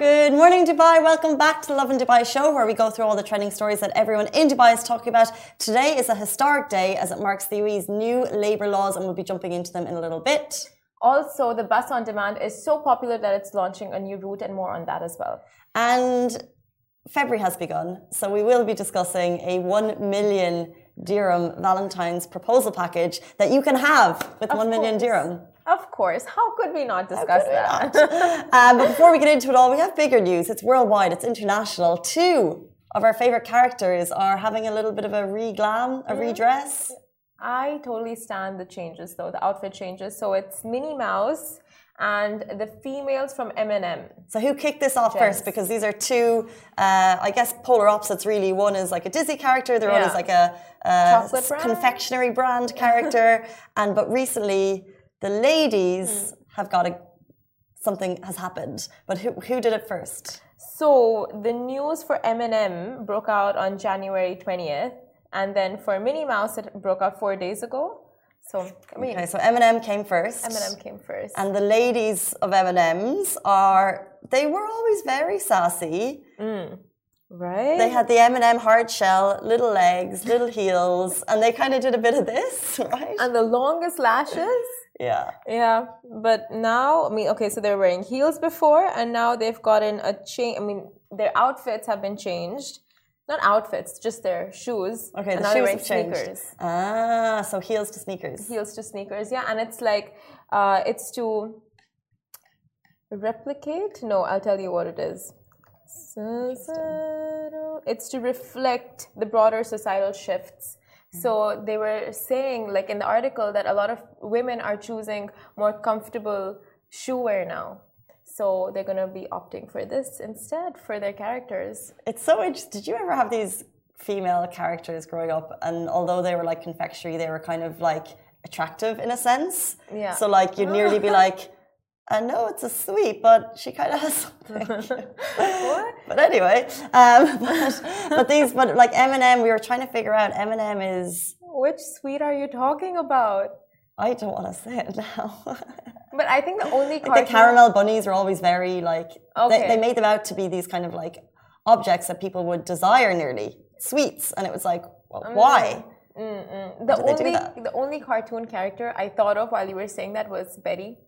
Good morning, Dubai. Welcome back to the Lovin Dubai show, where we go through all the trending stories that everyone in Dubai is talking about. Today is a historic day as it marks the UAE's new labour laws, and we'll be jumping into them in a little bit. Also, the bus on demand is so popular that it's launching a new route, and more on that as well. And February has begun, so we will be discussing a 1 million dirham Valentine's proposal package that you can have with Of 1 million course. dirham. Of course. How could we not discuss that? um, but before we get into it all, we have bigger news. It's worldwide, it's international. Two of our favorite characters are having a little bit of a re-glam, a redress. I totally stand the changes, though, the outfit changes. So it's Minnie Mouse and the females from M&M. So who kicked this off first? Because these are two, uh, I guess, polar opposites. Really, one is like a Disney character, the other Yeah. is like a, a confectionery brand character. and but recently, the ladies Hmm. have got a something has happened. But who who did it first? So the news for M&M broke out on January 20th. And then for Minnie Mouse, it broke out four days ago. So, I mean, Okay, so M&M came first. M&M came first. And the ladies of M&M's are they were always very sassy. right? They had the M&M hard shell, little legs, little heels, and they kind of did a bit of this, right? and the longest lashes. Yeah. Yeah, but now, I mean, okay, so they were wearing heels before, and now they've gotten a change. I mean, their outfits have been changed. Not outfits, just their shoes. Okay, and the they're shoes wearing have changed. sneakers. Ah, so heels to sneakers. Heels to sneakers, yeah, and it's like, uh, it's to replicate. No, I'll tell you what it is. Societal- It's to reflect the broader societal shifts. So they were saying, like in the article, that a lot of women are choosing more comfortable shoe wear now. So they're gonna be opting for this instead for their characters. It's so interesting. Did you ever have these female characters growing up? And although they were like confectionery, they were kind of like attractive in a sense. Yeah. So like you'd nearly be like, I know it's a sweet, but she kind of has something. What? But anyway, um, but, but these, but like M&M, we were trying to figure out M&M is. Which sweet are you talking about? I don't want to say it now. But I think the only like the caramel bunnies are always very like. Okay. They, they made them out to be these kind of like objects that people would desire nearly sweets, and it was like, well, why? The did they do only the only cartoon character I thought of while you were saying that was Betty.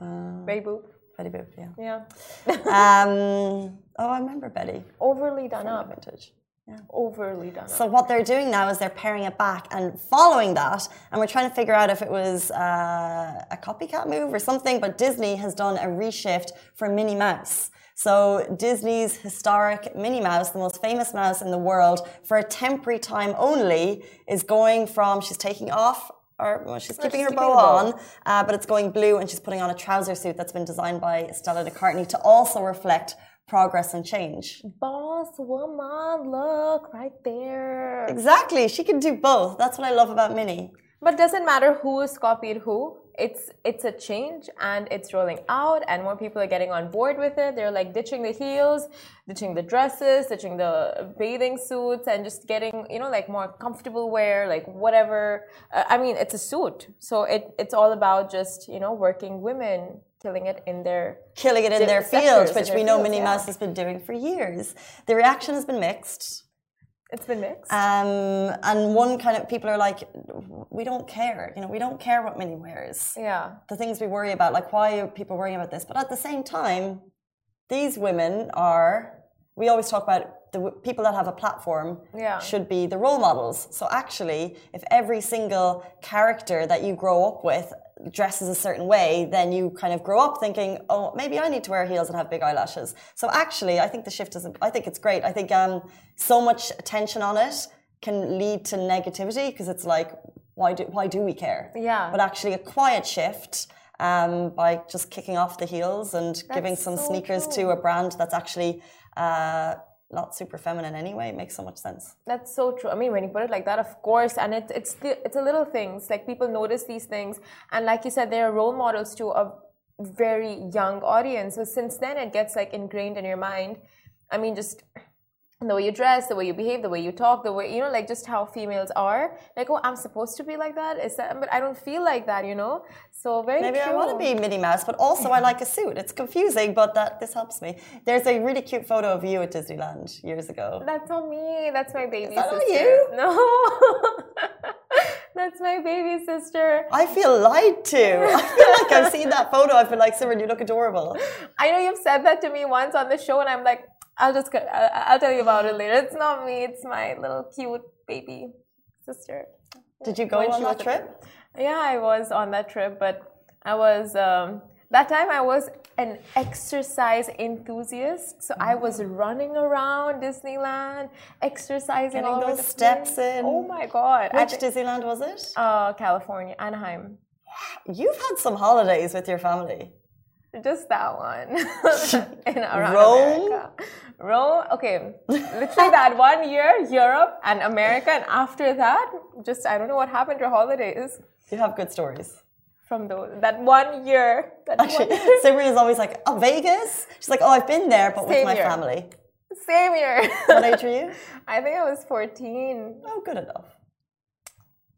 Uh, Betty Boop. Betty Boop, yeah. Yeah. Um, oh, I remember Betty. Overly done up. Vintage. Yeah. Overly done up. So what they're doing now is they're pairing it back and following that, and we're trying to figure out if it was uh, a copycat move or something. But Disney has done a reshift for Minnie Mouse. So Disney's historic Minnie Mouse, the most famous mouse in the world, for a temporary time only, is going from she's taking off. Or well, she's keeping she's her keeping bow on, uh, but it's going blue, and she's putting on a trouser suit that's been designed by Stella McCartney to also reflect progress and change. Boss woman, look right there. Exactly. She can do both. That's what I love about Minnie. But doesn't matter who's copied who. It's it's a change and it's rolling out and more people are getting on board with it. They're like ditching the heels, ditching the dresses, ditching the bathing suits and just getting, you know, like more comfortable wear, like whatever. Uh, I mean, it's a suit. So it it's all about just, you know, working women killing it in their Killing it in their Different field, sectors in which their we know fields, Minnie yeah. Mouse has been doing for years. The reaction has been mixed. It's been mixed. Um, and one kind of people are like, we don't care. You know, we don't care what Minnie wears. yeah. The things we worry about, like why are people worrying about this? But at the same time, these women are. We always talk about the people that have a platform Yeah. should be the role models. So actually, if every single character that you grow up with dresses a certain way, then you kind of grow up thinking, oh, maybe I need to wear heels and have big eyelashes. So actually, I think the shift is. I think it's great. I think um, so much attention on it can lead to negativity because it's like, why do why do we care? Yeah. But actually, a quiet shift. Um, by just kicking off the heels and giving some so sneakers true. to a brand that's actually uh, not super feminine anyway it makes so much sense. That's so true. I mean, when you put it like that, of course, and it's it's the it's a little things like people notice these things, and like you said, they are role models to a very young audience. So since then, it gets like ingrained in your mind. I mean, just the way you dress, the way you behave, the way you talk, the way you know, like just how females are. Like, oh, I'm supposed to be like that. Is that? But I don't feel like that, you know. So very. Maybe. I want to be Minnie Mouse, but also I like a suit. It's confusing, but that this helps me. There's a really cute photo of you at Disneyland years ago. That's not me. That's my baby that not sister. you? No. That's my baby sister. I feel lied to. I feel like I've seen that photo. I've been like, Simran, you look adorable. I know you've said that to me once on the show, and I'm like, I'll just, I'll tell you about it later. It's not me. It's my little cute baby sister. Did you go When on that trip? Yeah, I was on that trip, but I was um, that time I was an exercise enthusiast. So I was running around Disneyland, exercising Getting all those the steps place. in. Oh my god! Which Disneyland was it? uh, California, Anaheim. You've had some holidays with your family. Just that one. In around Rome? America. Rome. Okay, literally that one year, Europe and America, and after that, just I don't know what happened to holidays You have good stories. from those that one year. That Actually, one, Simran is always like, oh, Vegas? She's like, oh, I've been there, but with my here. family. same year. What age are you? I think I was 14. Oh, good enough.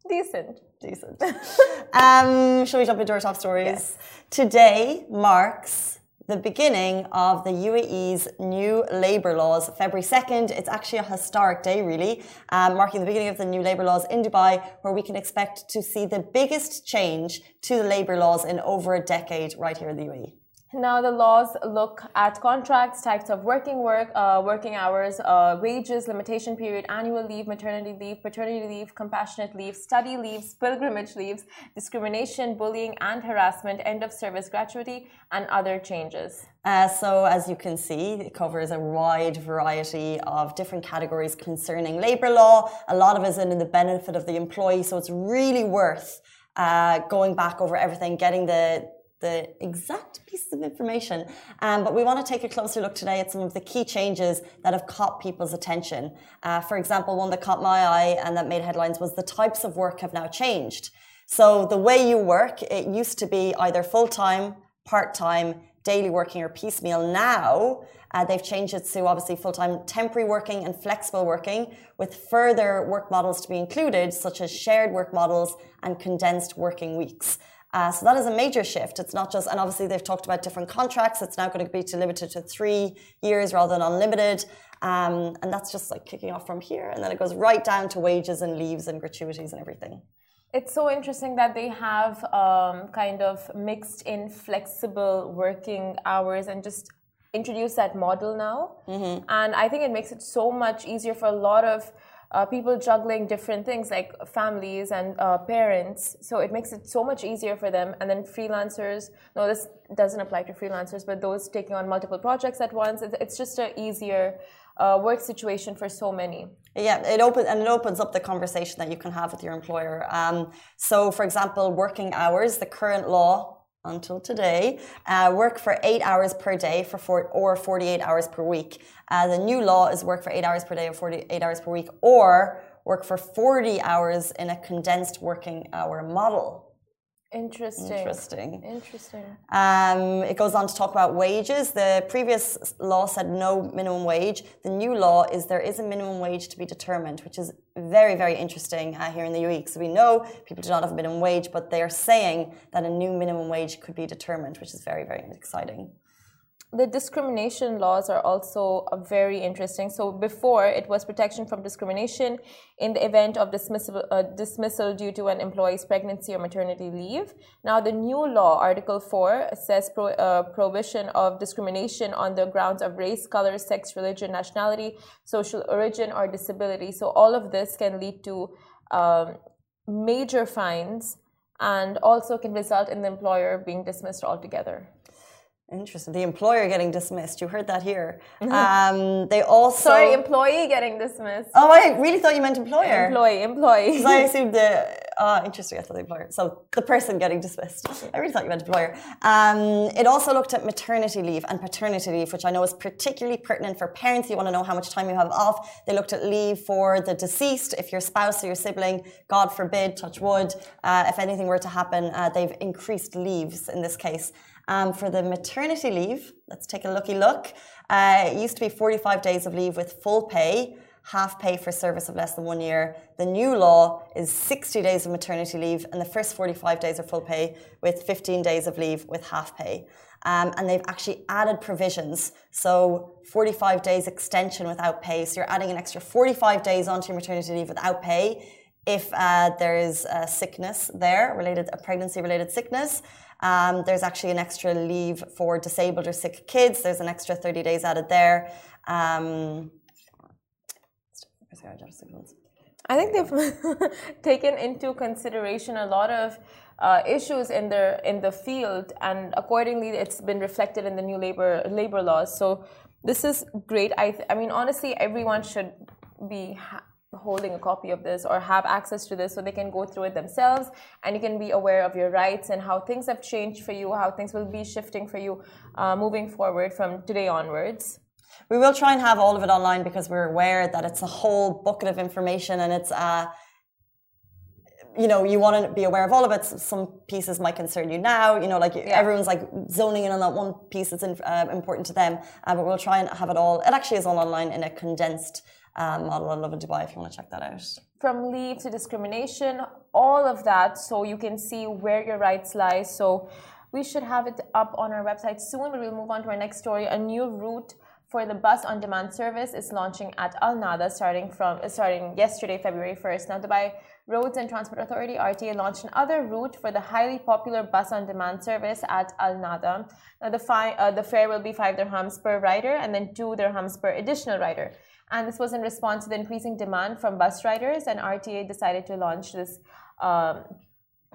Decent. Decent. um, shall we jump into our top stories? Today marks the beginning of the UAE's new labour laws. February 2nd, it's actually a historic day, really, um, marking the beginning of the new labour laws in Dubai, where we can expect to see the biggest change to the labour laws in over a decade right here in the. UAE. Now the laws look at contracts, types of working work, uh, working hours, uh, wages, limitation period, annual leave, maternity leave, paternity leave, compassionate leave, study leaves, pilgrimage leaves, discrimination, bullying and harassment, end of service gratuity, and other changes. Uh, so, as you can see, it covers a wide variety of different categories concerning labour law. A lot of it is in the benefit of the employee, so it's really worth uh, going back over everything, getting the the exact pieces of information. Um, but we want to take a closer look today at some of the key changes that have caught people's attention. Uh, for example, one that caught my eye and that made headlines was the types of work have now changed. So the way you work, it used to be either full time, part time, daily working, or piecemeal. Now uh, they've changed it to obviously full time temporary working and flexible working, with further work models to be included, such as shared work models and condensed working weeks. Uh, so that is a major shift. It's not just, and obviously they've talked about different contracts. It's now going to be to limited to three years rather than unlimited. Um, and that's just like kicking off from here. And then it goes right down to wages and leaves and gratuities and everything. It's so interesting that they have um, kind of mixed in flexible working hours and just introduced that model now. Mm-hmm. And I think it makes it so much easier for a lot of uh, people juggling different things like families and uh, parents. So it makes it so much easier for them. And then freelancers, no, this doesn't apply to freelancers, but those taking on multiple projects at once, it's, just an easier uh, work situation for so many. Yeah, it opens and it opens up the conversation that you can have with your employer. Um, so, for example, working hours. The current law until today uh, work for eight hours per day for four, or forty-eight hours per week. Uh, the new law is work for eight hours per day or forty-eight hours per week, or work for forty hours in a condensed working hour model. Interesting. Interesting. Interesting. Um, it goes on to talk about wages. The previous law said no minimum wage. The new law is there is a minimum wage to be determined, which is very, very interesting uh, here in the UAE. So we know people do not have a minimum wage, but they are saying that a new minimum wage could be determined, which is very, very exciting. The discrimination laws are also uh, very interesting. So before it was protection from discrimination in the event of dismissal, uh, dismissal due to an employee's pregnancy or maternity leave. Now the new law, Article 4, says pro, uh, prohibition of discrimination on the grounds of race, color, sex, religion, nationality, social origin, or disability. So all of this can lead to um, major fines and also can result in the employer being dismissed altogether. Interesting. The employer getting dismissed. You heard that here. Um, they also. Sorry, employee getting dismissed. Oh, I really thought you meant employer. Employee, employee. I assumed the Oh, interesting. I thought the employer. So the person getting dismissed. I really thought you meant employer. Um, it also looked at maternity leave and paternity leave, which I know is particularly pertinent for parents. You want to know how much time you have off. They looked at leave for the deceased, if your spouse or your sibling, God forbid, touch wood, uh, if anything were to happen, uh, they've increased leaves in this case. Um, for the maternity leave, let's take a looky look. Uh, it used to be 45 days of leave with full pay half pay for service of less than one year. The new law is 60 days of maternity leave, and the first 45 days are full pay with 15 days of leave with half pay. Um, and they've actually added provisions. So 45 days extension without pay. So you're adding an extra 45 days onto your maternity leave without pay if uh, there is a sickness there related, a pregnancy related sickness. Um, there's actually an extra leave for disabled or sick kids. There's an extra 30 days added there. Um, I think they've taken into consideration a lot of uh, issues in the in the field, and accordingly, it's been reflected in the new labor labor laws. So this is great. I I mean, honestly, everyone should be holding a copy of this or have access to this so they can go through it themselves and you can be aware of your rights and how things have changed for you how things will be shifting for you uh, moving forward from today onwards. We will try and have all of it online because we're aware that it's a whole bucket of information and it's uh, you know you want to be aware of all of it. Some pieces might concern you now you know like yeah. everyone's like zoning in on that one piece that's in, uh, important to them uh, but we'll try and have it all. It actually is all online in a condensed um, model on Lovin Dubai if you want to check that out from leave to discrimination all of that so you can see where your rights lie so we should have it up on our website soon but we'll move on to our next story a new route for the bus on demand service is launching at Al Nahda starting from starting yesterday, February 1st. Now, Dubai Roads and Transport Authority (RTA) launched another route for the highly popular bus on demand service at Al Nahda. Now, the, fi- uh, the fare will be five dirhams per rider and then two dirhams per additional rider. And this was in response to the increasing demand from bus riders, and RTA decided to launch this. Um,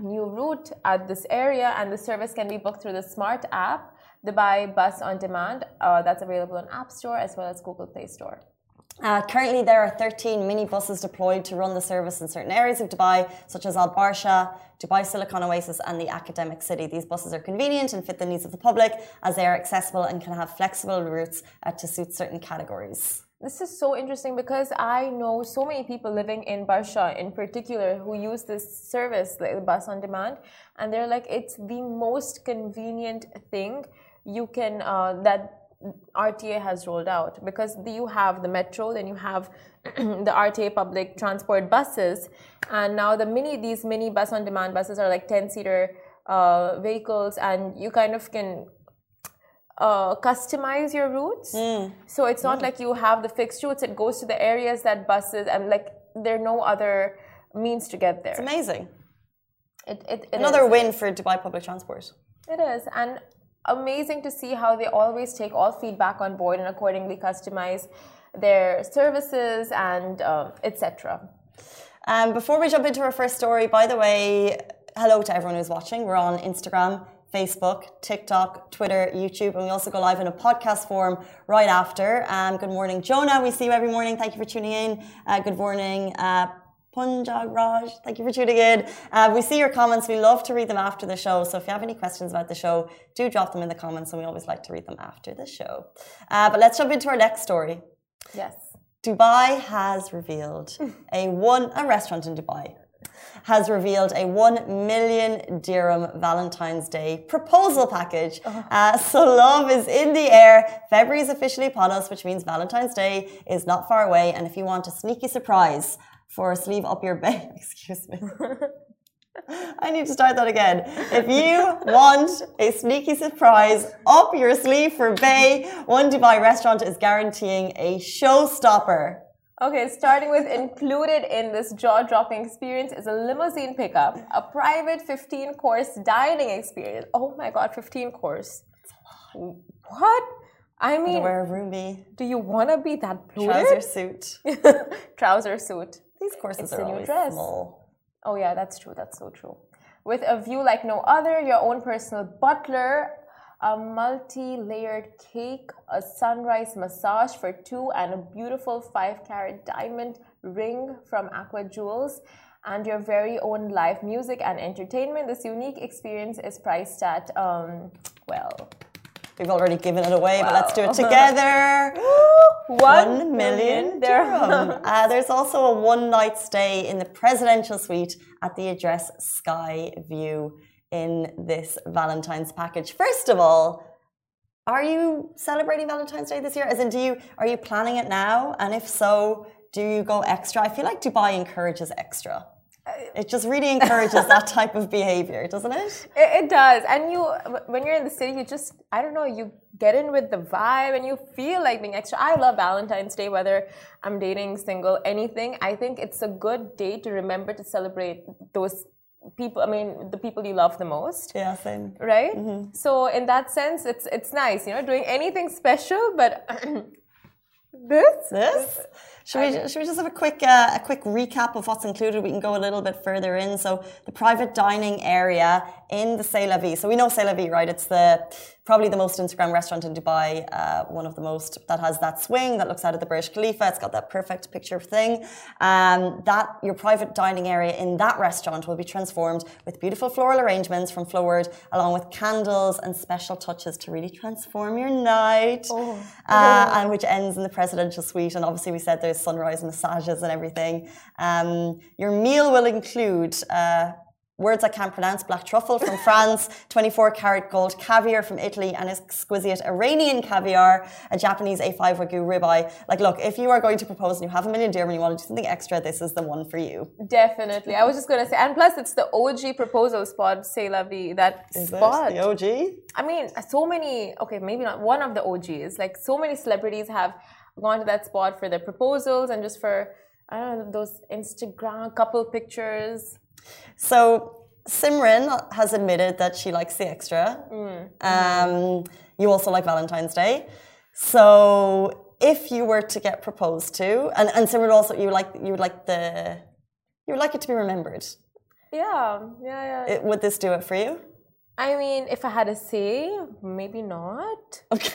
new route at this area and the service can be booked through the smart app Dubai Bus on Demand. Uh, that's available on App Store as well as Google Play Store. Uh, currently, there are 13 mini buses deployed to run the service in certain areas of Dubai, such as Al Barsha, Dubai Silicon Oasis, and the Academic City. These buses are convenient and fit the needs of the public as they are accessible and can have flexible routes uh, to suit certain categories. This is so interesting because I know so many people living in Barsha in particular who use this service, the bus on demand, and they're like, it's the most convenient thing you can uh, that RTA has rolled out. Because you have the metro, then you have the RTA public transport buses, and now the mini these mini bus on demand buses are like ten seater uh, vehicles, and you kind of can uh, customize your routes. Mm. So it's not mm. like you have the fixed routes; it goes to the areas that buses and like there are no other means to get there. It's amazing. It, it, it Another is. win for Dubai public transport. It is, and amazing to see how they always take all feedback on board and accordingly customize their services and um, etc. Um, before we jump into our first story, by the way, hello to everyone who's watching. We're on Instagram, Facebook, TikTok, Twitter, YouTube, and we also go live in a podcast form right after. Um, good morning, Jonah. We see you every morning. Thank you for tuning in. Uh, good morning, uh, Punjab Raj, thank you for tuning in. Uh, we see your comments. We love to read them after the show. So if you have any questions about the show, do drop them in the comments, and we always like to read them after the show. Uh, but let's jump into our next story. Yes. Dubai has revealed a one a restaurant in Dubai has revealed a 1 million dirham Valentine's Day proposal package. Oh. Uh, so love is in the air. February is officially upon us, which means Valentine's Day is not far away. And if you want a sneaky surprise for a sleeve up your bed. Excuse me. I need to start that again. If you want a sneaky surprise up your sleeve for Bay, One Dubai restaurant is guaranteeing a showstopper. Okay, starting with included in this jaw-dropping experience is a limousine pickup, a private 15-course dining experience. Oh my god, 15 course. What? I mean, wear a roomie. Do you want to be that polluted? Trouser suit. Trouser suit. These courses it's are always dress. small. Oh yeah, that's true. That's so true. With a view like no other, your own personal butler, a multi-layered cake, a sunrise massage for two, and a beautiful five-carat diamond ring from Aqua Jewels. and your very own live music and entertainment. This unique experience is priced at, um, well, We've already given it away, wow. but let's do it together. One million dirham. uh, there's also a one night stay in the presidential suite at the address Sky View in this Valentine's package. First of all, are you celebrating Valentine's Day this year? As in, do you are you planning it now? And if so, do you go extra? I feel like Dubai encourages extra. Uh, it just really encourages that type of behavior, doesn't it? it? It does. And you, when you're in the city, you just, I don't know, you get in with the vibe and you feel like being extra. I love Valentine's Day, whether I'm dating, single, anything. I think it's a good day to remember to celebrate those people i mean the people you love the most. Yeah same. Right? Mm-hmm. so in that sense it's it's nice you know doing anything special but this? This should we, should we just have a quick uh, a quick recap of what's included? We can go a little bit further in. So the private dining area in the C'est La Vie. So we know C'est La Vie, right? It's the probably the most Instagram restaurant in Dubai, uh, one of the most that has that swing that looks out of the Burj Khalifa. It's got that perfect picture of thing. Um, that your private dining area in that restaurant will be transformed with beautiful floral arrangements from Floward, along with candles and special touches to really transform your night. Oh. Uh, and which ends in the presidential suite. And obviously, we said there's sunrise massages and everything. Um, your meal will include. Uh, words I can't pronounce, black truffle from France, 24 karat gold caviar from Italy, and exquisite Iranian caviar, a Japanese A5 Wagyu ribeye. Like, look, if you are going to propose and you have a million dirham and you want to do something extra, this is the one for you. Definitely. I was just going to say, and plus it's the OG proposal spot, C'est La Vie, that is spot. the OG? I mean, so many, okay, maybe not one of the OGs, like so many celebrities have gone to that spot for their proposals and just for, I don't know, those Instagram couple pictures. So Simran has admitted that she likes the extra. Mm. Um, you also like Valentine's Day. So if you were to get proposed to, and, and Simran also, you like you would like the you would like it to be remembered. Yeah, yeah, yeah. It, would this do it for you? I mean, if I had to say, maybe not. Okay.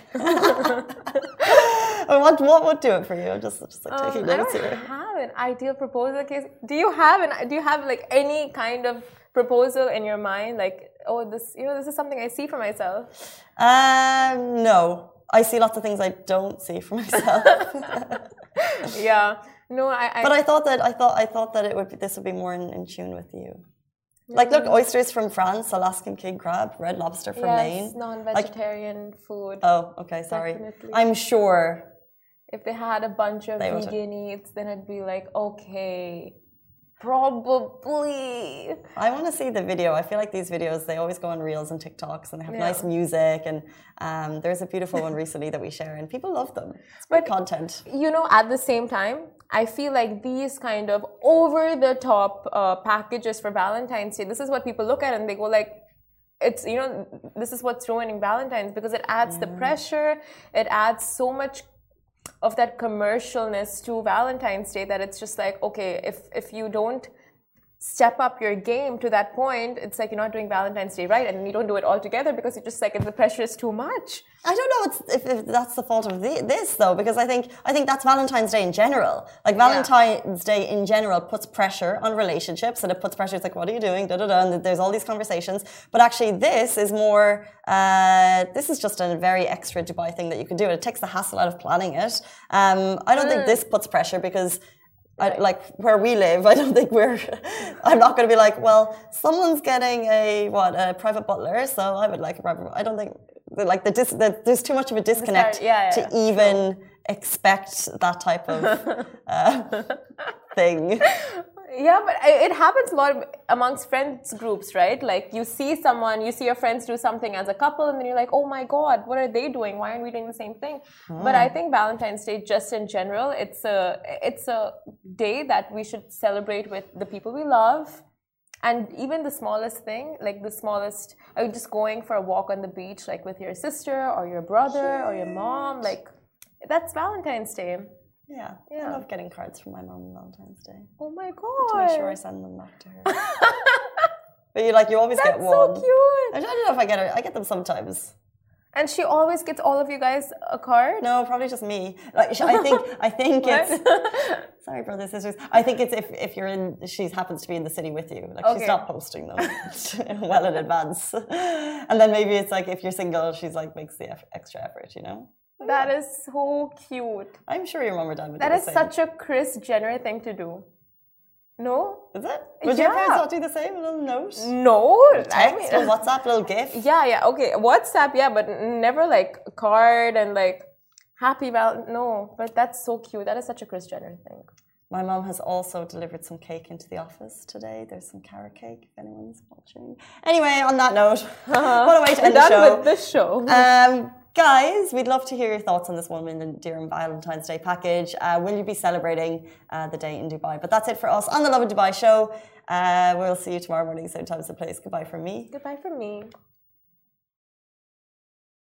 what what would do it for you? Just just like taking um, notes I don't have an ideal proposal case. Do you have an do you have like any kind of proposal in your mind like oh this you know this is something i see for myself um no i see lots of things i don't see for myself yeah no I, I, but i thought that i thought i thought that it would be, this would be more in, in tune with you like, look, oysters from France, Alaskan king crab, red lobster from yes, Maine. non-vegetarian like, food. Oh, okay, sorry. Definitely. I'm sure. If they had a bunch of vegan eats, then it'd be like, okay, Probably. I want to see the video. I feel like these videos, they always go on Reels and TikToks and they have yeah. nice music. And um, there's a beautiful one recently that we share and people love them. It's great but, content. You know, at the same time, I feel like these kind of over the top uh, packages for Valentine's Day, this is what people look at and they go like, it's you know this is what's ruining valentine's because it adds yeah. the pressure it adds so much of that commercialness to Valentine's Day that it's just like, okay, if if you don't step up your game to that point, it's like you're not doing Valentine's Day right, and you don't do it all together because you're just like if the pressure is too much. I don't know if, if that's the fault of the, this though, because I think I think that's Valentine's Day in general. Like Valentine's yeah. Day in general puts pressure on relationships, and it puts pressure. It's like, what are you doing? Da da da. And there's all these conversations, but actually, this is more. Uh, this is just a very extra Dubai thing that you can do. It takes the hassle out of planning it. Um, I don't mm. think this puts pressure because I, like where we live, I don't think we're. I'm not going to be like, well, someone's getting a what a private butler, so I would like a private. I don't think like the, dis, the there's too much of a disconnect yeah, yeah, to even sure. expect that type of uh, thing. Yeah, but it happens a lot amongst friends groups, right? Like you see someone, you see your friends do something as a couple, and then you're like, oh my god, what are they doing? Why aren't we doing the same thing? Mm. But I think Valentine's Day, just in general, it's a it's a day that we should celebrate with the people we love. And even the smallest thing, like the smallest, are you just going for a walk on the beach, like with your sister or your brother Cute. or your mom? Like, that's Valentine's Day. Yeah, yeah. I love getting cards from my mom on Valentine's Day. Oh my god! To make sure I send them back to her. but you like you always That's get one. so cute. I don't know if I get it. I get them sometimes. And she always gets all of you guys a card. No, probably just me. Like I think I think it's sorry, brothers sisters. I think it's if if you're in she happens to be in the city with you. Like Okay. she's not posting them well in advance. And then maybe it's like if you're single, she's like makes the extra effort. You know. That is so cute. I'm sure your mom or dad would. That is such a Kris Jenner thing to do. No? Is it? Would your Yeah. parents not do the same? A little note, No. I text, mean, little WhatsApp, little gift. yeah, yeah, okay. WhatsApp, yeah, but never like a card and like happy val. No, but that's so cute. That is such a Kris Jenner thing. My mom has also delivered some cake into the office today. There's some carrot cake if anyone's watching. Anyway, on that note, what a way to end the done show. with this show. Um, guys, we'd love to hear your thoughts on this Woman and Dear and Valentine's Day package. Uh, will you be celebrating uh, the day in Dubai? But that's it for us on the Lovin Dubai show. Uh, we'll see you tomorrow morning, same time, same place. Goodbye from me. Goodbye from me.